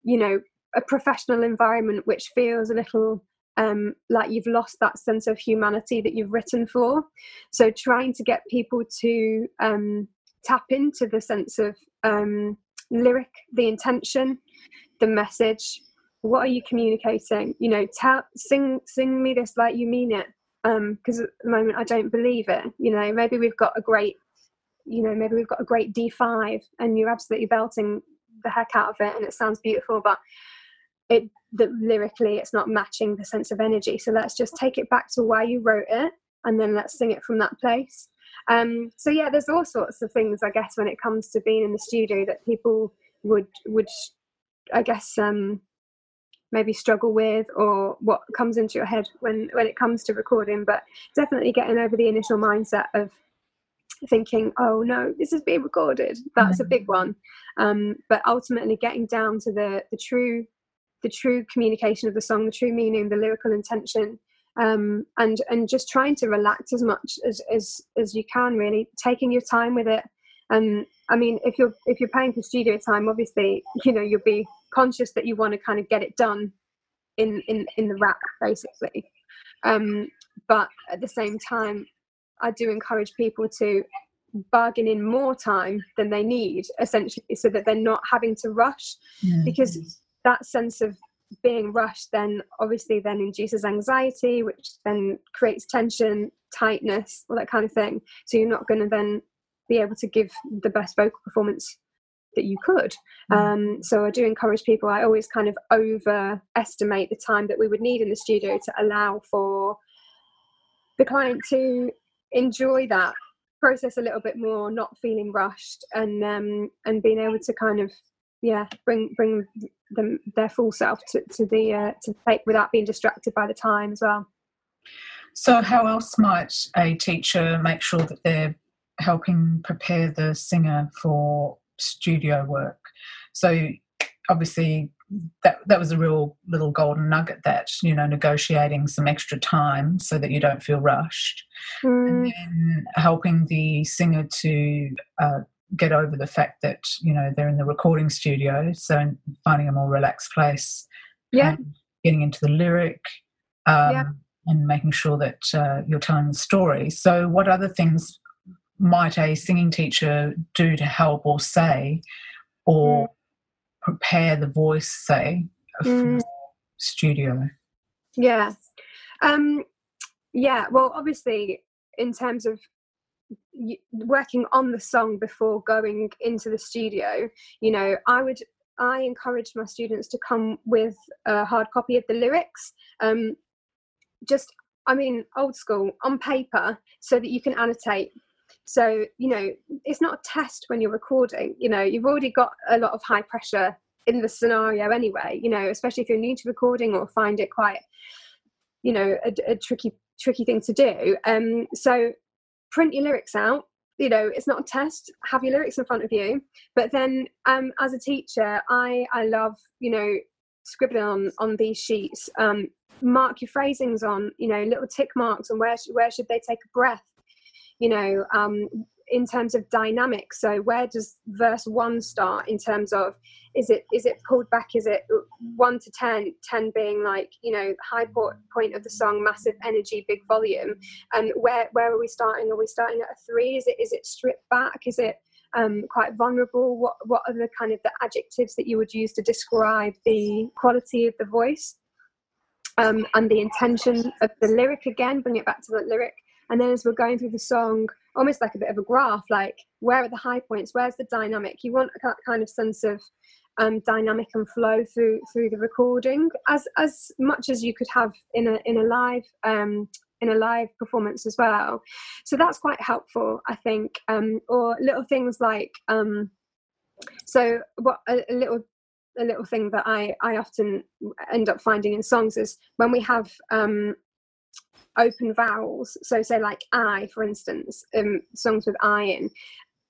you know a professional environment which feels a little um, like you've lost that sense of humanity that you've written for. So trying to get people to um, tap into the sense of um, lyric, the intention, the message. What are you communicating? You know, tell, sing, sing me this like you mean it. Because um, at the moment I don't believe it. You know, maybe we've got a great you know maybe we've got a great d5 and you're absolutely belting the heck out of it and it sounds beautiful but it the, lyrically it's not matching the sense of energy. So let's just take it back to why you wrote it and then let's sing it from that place. Um, so yeah there's all sorts of things i guess when it comes to being in the studio that people would would i guess um, maybe struggle with or what comes into your head when when it comes to recording but definitely getting over the initial mindset of thinking, oh no, this is being recorded. That's mm-hmm. a big one. Um, but ultimately, getting down to the the true the true communication of the song, the true meaning, the lyrical intention, um, and and just trying to relax as much as as as you can. Really taking your time with it. And um, I mean, if you're if you're paying for studio time, obviously, you know, you'll be conscious that you want to kind of get it done in in in the wrap, basically. Um, but at the same time, I do encourage people to bargain in more time than they need, essentially, so that they're not having to rush. Yeah. Because that sense of being rushed then obviously then induces anxiety, which then creates tension, tightness, all that kind of thing. So you're not going to then be able to give the best vocal performance that you could. Mm. Um, so I do encourage people. I always kind of overestimate the time that we would need in the studio to allow for the client to enjoy that process a little bit more, not feeling rushed, and um, and being able to kind of yeah bring bring them their full self to, to the uh, to tape without being distracted by the time as well. So, how else might a teacher make sure that they're helping prepare the singer for studio work? So, obviously, that that was a real little golden nugget that you know negotiating some extra time so that you don't feel rushed mm. and then helping the singer to uh, get over the fact that you know they're in the recording studio so finding a more relaxed place yeah getting into the lyric um, yeah. and making sure that uh, you're telling the story so what other things might a singing teacher do to help or say or mm. Prepare the voice say mm. studio. Yeah. Um yeah well obviously in terms of working on the song before going into the studio you know i would i encourage my students to come with a hard copy of the lyrics. Um, just i mean old school on paper so that you can annotate so you know it's not a test when you're recording you know you've already got a lot of high pressure in the scenario anyway you know especially if you're new to recording or find it quite you know a, a tricky tricky thing to do. Um so print your lyrics out you know it's not a test have your lyrics in front of you. But then um as a teacher i i love you know scribbling on on these sheets um mark your phrasings on you know little tick marks and where where should they take a breath you know um in terms of dynamics. So where does verse one start in terms of is it is it pulled back? Is it one to ten ten being like you know high point of the song massive energy big volume. And where where are we starting? Are we starting at a three? Is it is it stripped back? Is it um, quite vulnerable? What what are the kind of the adjectives that you would use to describe the quality of the voice? Um, and the intention of the lyric again bring it back to the lyric and then as we're going through the song almost like a bit of a graph like where are the high points? Where's the dynamic? You want that kind of sense of um, dynamic and flow through through the recording as as much as you could have in a in a live um, in a live performance as well. So that's quite helpful i think um, or little things like um, so what a, a little a little thing that I, I often end up finding in songs is when we have um, open vowels. So say like i for instance um, songs with i in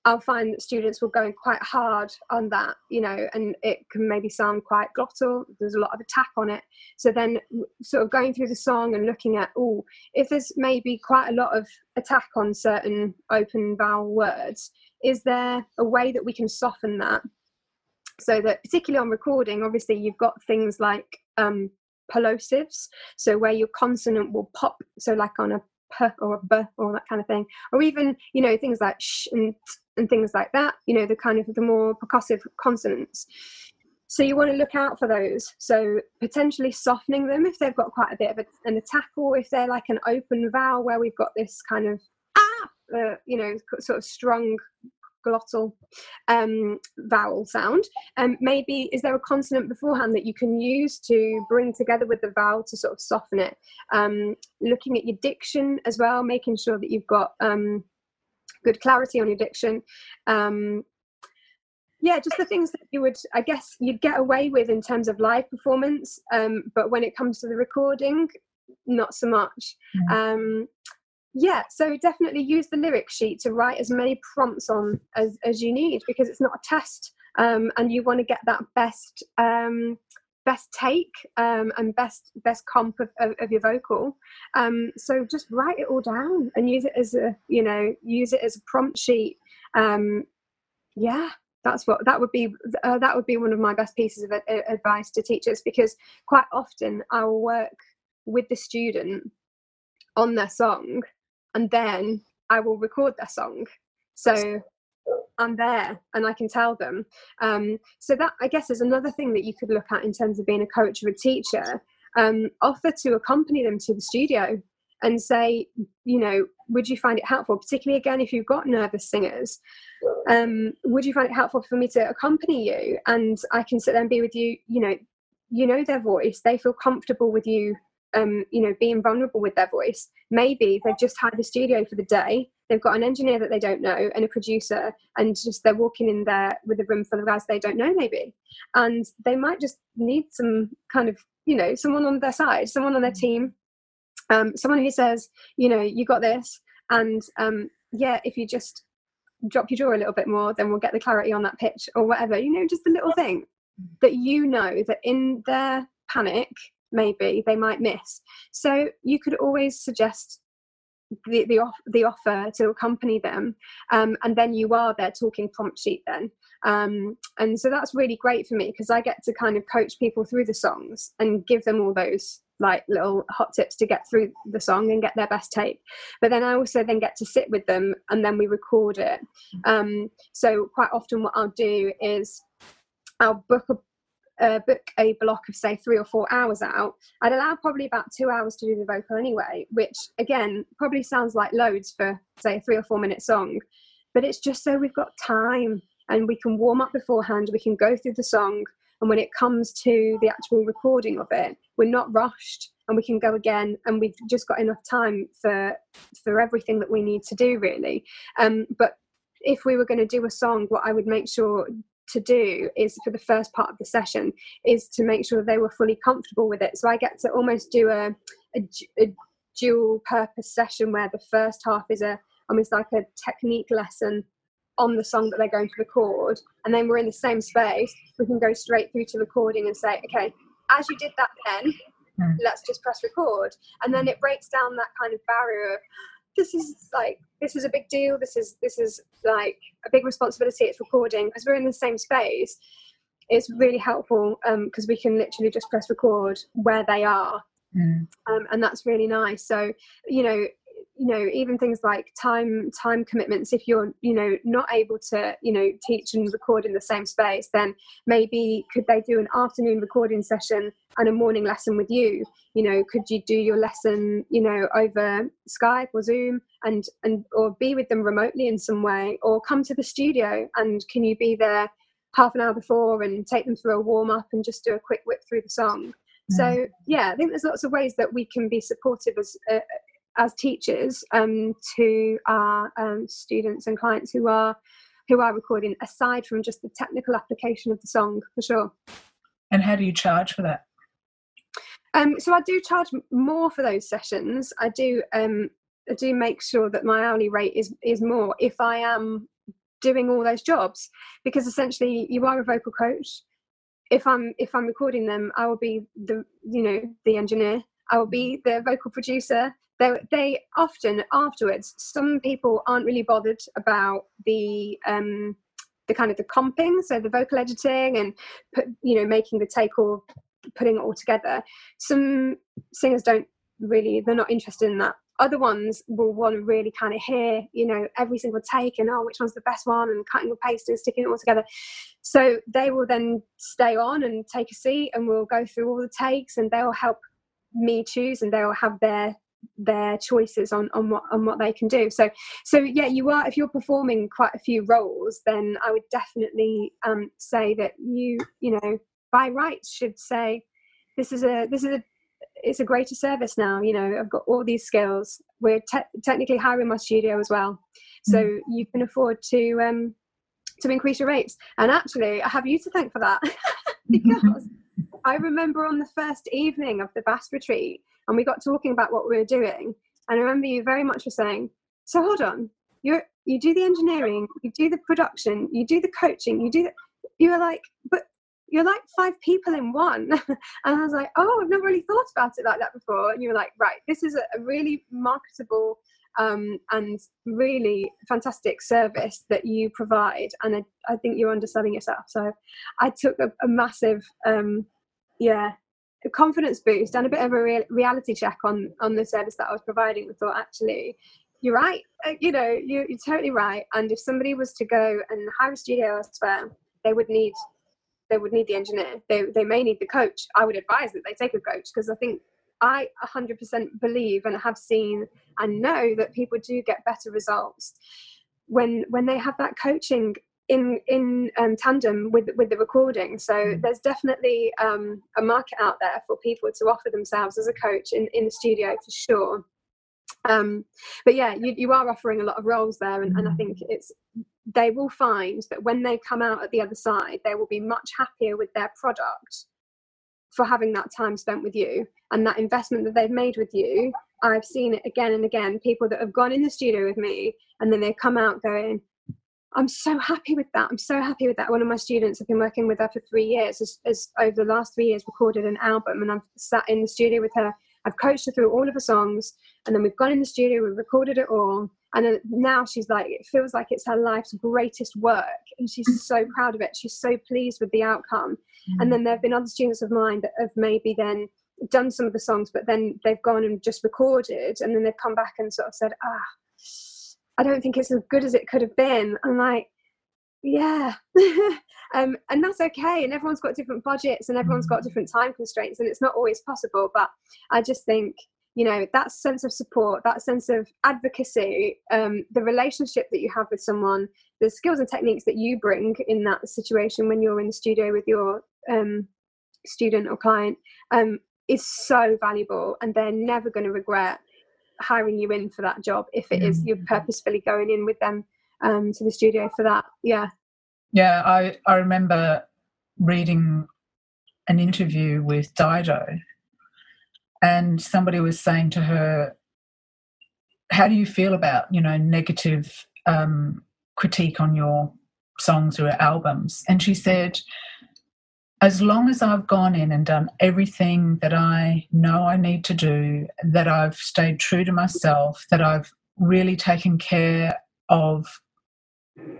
i'll find that students will go in quite hard on that you know and it can maybe sound quite glottal there's a lot of attack on it. So then sort of going through the song and looking at oh if there's maybe quite a lot of attack on certain open vowel words is there a way that we can soften that? So that particularly on recording obviously you've got things like um, plosives, so where your consonant will pop, so like on a p or a b or that kind of thing, or even you know things like sh and and things like that. You know the kind of the more percussive consonants. So you want to look out for those. So potentially softening them if they've got quite a bit of a, an attack, or if they're like an open vowel where we've got this kind of ah, uh, you know, sort of strong glottal um, vowel sound. Um, maybe is there a consonant beforehand that you can use to bring together with the vowel to sort of soften it? Um, looking at your diction as well, making sure that you've got um, good clarity on your diction. Um, yeah, just the things that you would, I guess, you'd get away with in terms of live performance, um, but when it comes to the recording, not so much. Mm yeah so definitely use the lyric sheet to write as many prompts on as, as you need because it's not a test um, and you want to get that best um, best take um, and best best comp of, of, of your vocal. Um, so just write it all down and use it as a you know use it as a prompt sheet. Um, yeah that's what that would be uh, that would be one of my best pieces of advice to teachers because quite often i will work with the student on their song and then I will record their song. So I'm there and I can tell them. Um, so that I guess is another thing that you could look at in terms of being a coach or a teacher. Um, offer to accompany them to the studio and say, you know, would you find it helpful, particularly again if you've got nervous singers, um, would you find it helpful for me to accompany you and I can sit there and be with you, you know, you know their voice, they feel comfortable with you um, you know, being vulnerable with their voice. Maybe they've just hired a studio for the day. They've got an engineer that they don't know and a producer, and just they're walking in there with a room full of guys they don't know, maybe. And they might just need some kind of, you know, someone on their side, someone on their mm. team, um, someone who says, you know, you got this. And um, yeah, if you just drop your jaw a little bit more, then we'll get the clarity on that pitch or whatever, you know, just a little thing. that you know that in their panic maybe they might miss. So you could always suggest the the, off, the offer to accompany them um, and then you are their talking prompt sheet then. Um, and so that's really great for me because i get to kind of coach people through the songs and give them all those like little hot tips to get through the song and get their best take. But then i also then get to sit with them and then we record it. Um, so quite often what i'll do is i'll book a uh, book a block of say three or four hours out i'd allow probably about two hours to do the vocal anyway which again probably sounds like loads for say a three or four minute song but it's just so we've got time and we can warm up beforehand we can go through the song and when it comes to the actual recording of it we're not rushed and we can go again and we've just got enough time for for everything that we need to do really. Um, but if we were going to do a song what i would make sure to do is for the first part of the session is to make sure they were fully comfortable with it. So i get to almost do a, a, a dual purpose session where the first half is a almost like a technique lesson on the song that they're going to record. And then we're in the same space. We can go straight through to recording and say okay as you did that then mm. let's just press record. And then it breaks down that kind of barrier of this is like this is a big deal this is this is like a big responsibility it's recording. Because we're in the same space it's really helpful because um, we can literally just press record where they are. Mm. um, and that's really nice. So you know you know even things like time time commitments if you're you know not able to you know teach and record in the same space then maybe could they do an afternoon recording session and a morning lesson with you you know could you do your lesson you know over skype or zoom and and or be with them remotely in some way or come to the studio and can you be there half an hour before and take them through a warm up and just do a quick whip through the song? So mm. yeah i think there's lots of ways that we can be supportive as uh, as teachers um, to our um, students and clients who are who are recording aside from just the technical application of the song for sure. And how do you charge for that um, so i do charge more for those sessions. I do um, i do make sure that my hourly rate is is more if i am doing all those jobs because essentially you are a vocal coach. If i'm if i'm recording them i will be the you know the engineer. I will be the vocal producer. They, they often afterwards some people aren't really bothered about the um, the kind of the comping so the vocal editing and you know making the take or putting it all together. Some singers don't really they're not interested in that. Other ones will want to really kind of hear you know every single take and oh which one's the best one? and cutting and pasting sticking it all together. So they will then stay on and take a seat and we'll go through all the takes and they'll help me choose and they'll have their their choices on on what on what they can do. So so yeah you are if you're performing quite a few roles then i would definitely um, say that you you know by rights should say this is a this is a it's a greater service now you know i've got all these skills we're te- technically hiring my studio as well so mm. you can afford to um to increase your rates and actually i have you to thank for that because i remember on the first evening of the BAST retreat and we got talking about what we were doing. And I remember you very much were saying, "So hold on, you you do the engineering, you do the production, you do the coaching, you do." The, you were like, "But you're like five people in one," and I was like, "Oh, I've never really thought about it like that before." And you were like, "Right, this is a, really marketable." Um, and really fantastic service that you provide. And I, I think you're underselling yourself. So I took a, a massive, um, yeah, a confidence boost and a bit of a real, reality check on on the service that I was providing. I thought actually, you're right. Uh, you know, you're, you're totally right. And if somebody was to go and hire a studio elsewhere, they would need they would need the engineer. They they may need the coach. I would advise that they take a coach because I think I 100% believe and have seen and know that people do get better results when when they have that coaching in in um, tandem with with the recording. So mm. there's definitely um, a market out there for people to offer themselves as a coach in in the studio for sure. Um, but yeah, you, you are offering a lot of roles there, and, and I think it's they will find that when they come out at the other side, they will be much happier with their product for having that time spent with you and that investment that they've made with you. I've seen it again and again. People that have gone in the studio with me and then they come out going, I'm so happy with that. I'm so happy with that. One of my students, I've been working with her for three years, has, has over the last three years recorded an album, and I've sat in the studio with her. I've coached her through all of her songs, and then we've gone in the studio, we've recorded it all, and now she's like, it feels like it's her life's greatest work, and she's mm. so proud of it. She's so pleased with the outcome. Mm-hmm. And then there have been other students of mine that have maybe then done some of the songs, but then they've gone and just recorded, and then they've come back and sort of said, ah I don't think it's as good as it could have been. I'm like, yeah. um, and that's okay. And everyone's got different budgets and everyone's got different time constraints, and it's not always possible. But I just think, you know, that sense of support, that sense of advocacy, um, the relationship that you have with someone, the skills and techniques that you bring in that situation when you're in the studio with your um, student or client um, is so valuable, and they're never going to regret hiring you in for that job if it is you're mm. purposefully going in with them um, to the studio for that. Yeah. Yeah, I, I remember reading an interview with Dido, and somebody was saying to her, How do you feel about, you know, negative um, critique on your songs or albums? And she said, as long as I've gone in and done everything that I know I need to do, that I've stayed true to myself, that I've really taken care of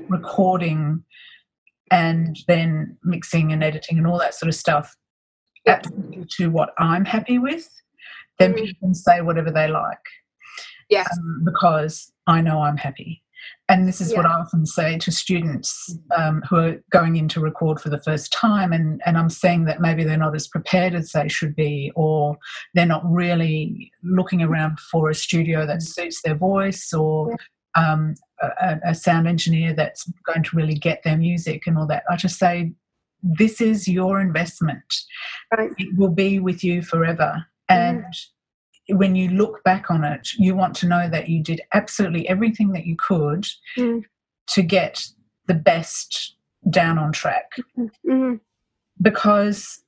recording and then mixing and editing and all that sort of stuff to what I'm happy with, then mm. people can say whatever they like. Yes. Um, because I know I'm happy. And this is yeah. what I often say to students um, who are going in to record for the first time, and, and I'm saying that maybe they're not as prepared as they should be, or they're not really looking around for a studio that suits their voice, or yeah. um, a, a sound engineer that's going to really get their music and all that. I just say, this is your investment. Right. It will be with you forever. And when you look back on it, you want to know that you did absolutely everything that you could mm. to get the best down on track. Mm-hmm. Because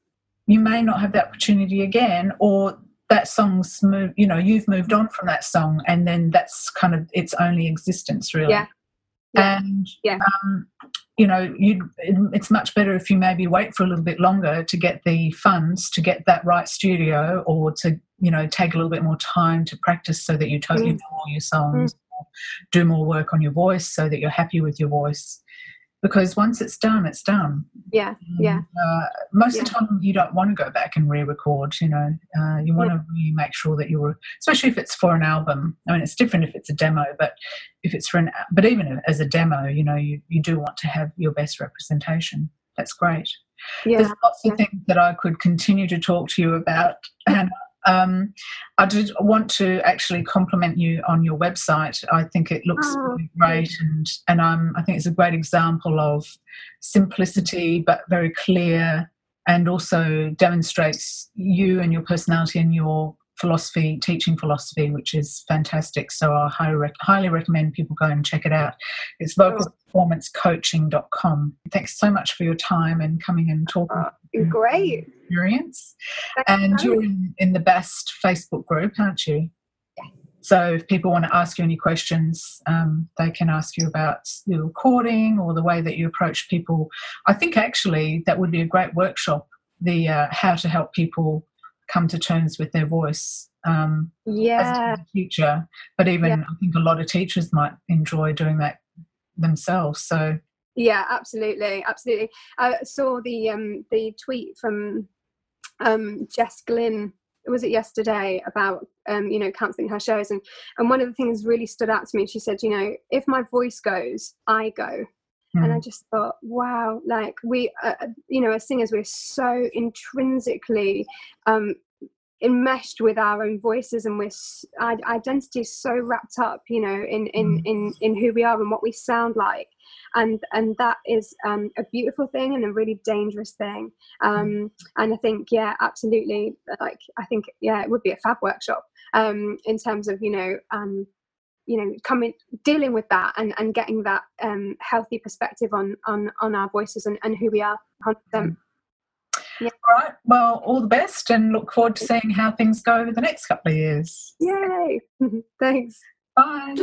you may not have that opportunity again, or that song's moved, you know, you've moved on from that song, and then that's kind of its only existence, really. Yeah. And, yeah. Um, you know, you it's much better if you maybe wait for a little bit longer to get the funds to get that right studio or to you know take a little bit more time to practice so that you totally mm. know all your songs mm. do more work on your voice so that you're happy with your voice because once it's done it's done. Yeah yeah. uh, most yeah. of the time you don't want to go back and re-record you know. Uh, you want yeah. to really make sure that you're especially if it's for an album. I mean it's different if it's a demo but if it's for an but even as a demo you know you, you do want to have your best representation. That's great. Yeah. there's lots of things that i could continue to talk to you about and um, I did want to actually compliment you on your website. I think it looks oh, really great, and and um, I think it's a great example of simplicity but very clear, and also demonstrates you and your personality and your philosophy, teaching philosophy, which is fantastic. So I highly, rec- highly recommend people go and check it out. It's vocalperformancecoaching.com. Thanks so much for your time and coming and talking. Uh, great. Experience. and you're in, in the BAST Facebook group, aren't you? So if people want to ask you any questions, um, they can ask you about the recording or the way that you approach people. I think actually that would be a great workshop, the uh, how to help people come to terms with their voice um, yeah. as a teacher. But even yeah. I think a lot of teachers might enjoy doing that themselves. So yeah, absolutely, absolutely. I saw the um, the tweet from um, Jess Glynne. Was it yesterday about um, you know cancelling her shows and and one of the things really stood out to me. She said, you know, if my voice goes, I go mm. and i hmm. just thought wow like we uh, uh, you know as singers we're so intrinsically um enmeshed with our own voices and we're our identity is so wrapped up you know in in mm. in in who we are and what we sound like. And and that is um, a beautiful thing and a really dangerous thing. Um, and i think yeah absolutely like i think yeah it would be a fab workshop um, in terms of you know um, you know coming dealing with that and and getting that um, healthy perspective on on on our voices and, and who we are on them yeah. All right. Well, all the best and look forward to seeing how things go over the next couple of years. Yay. Thanks. Bye.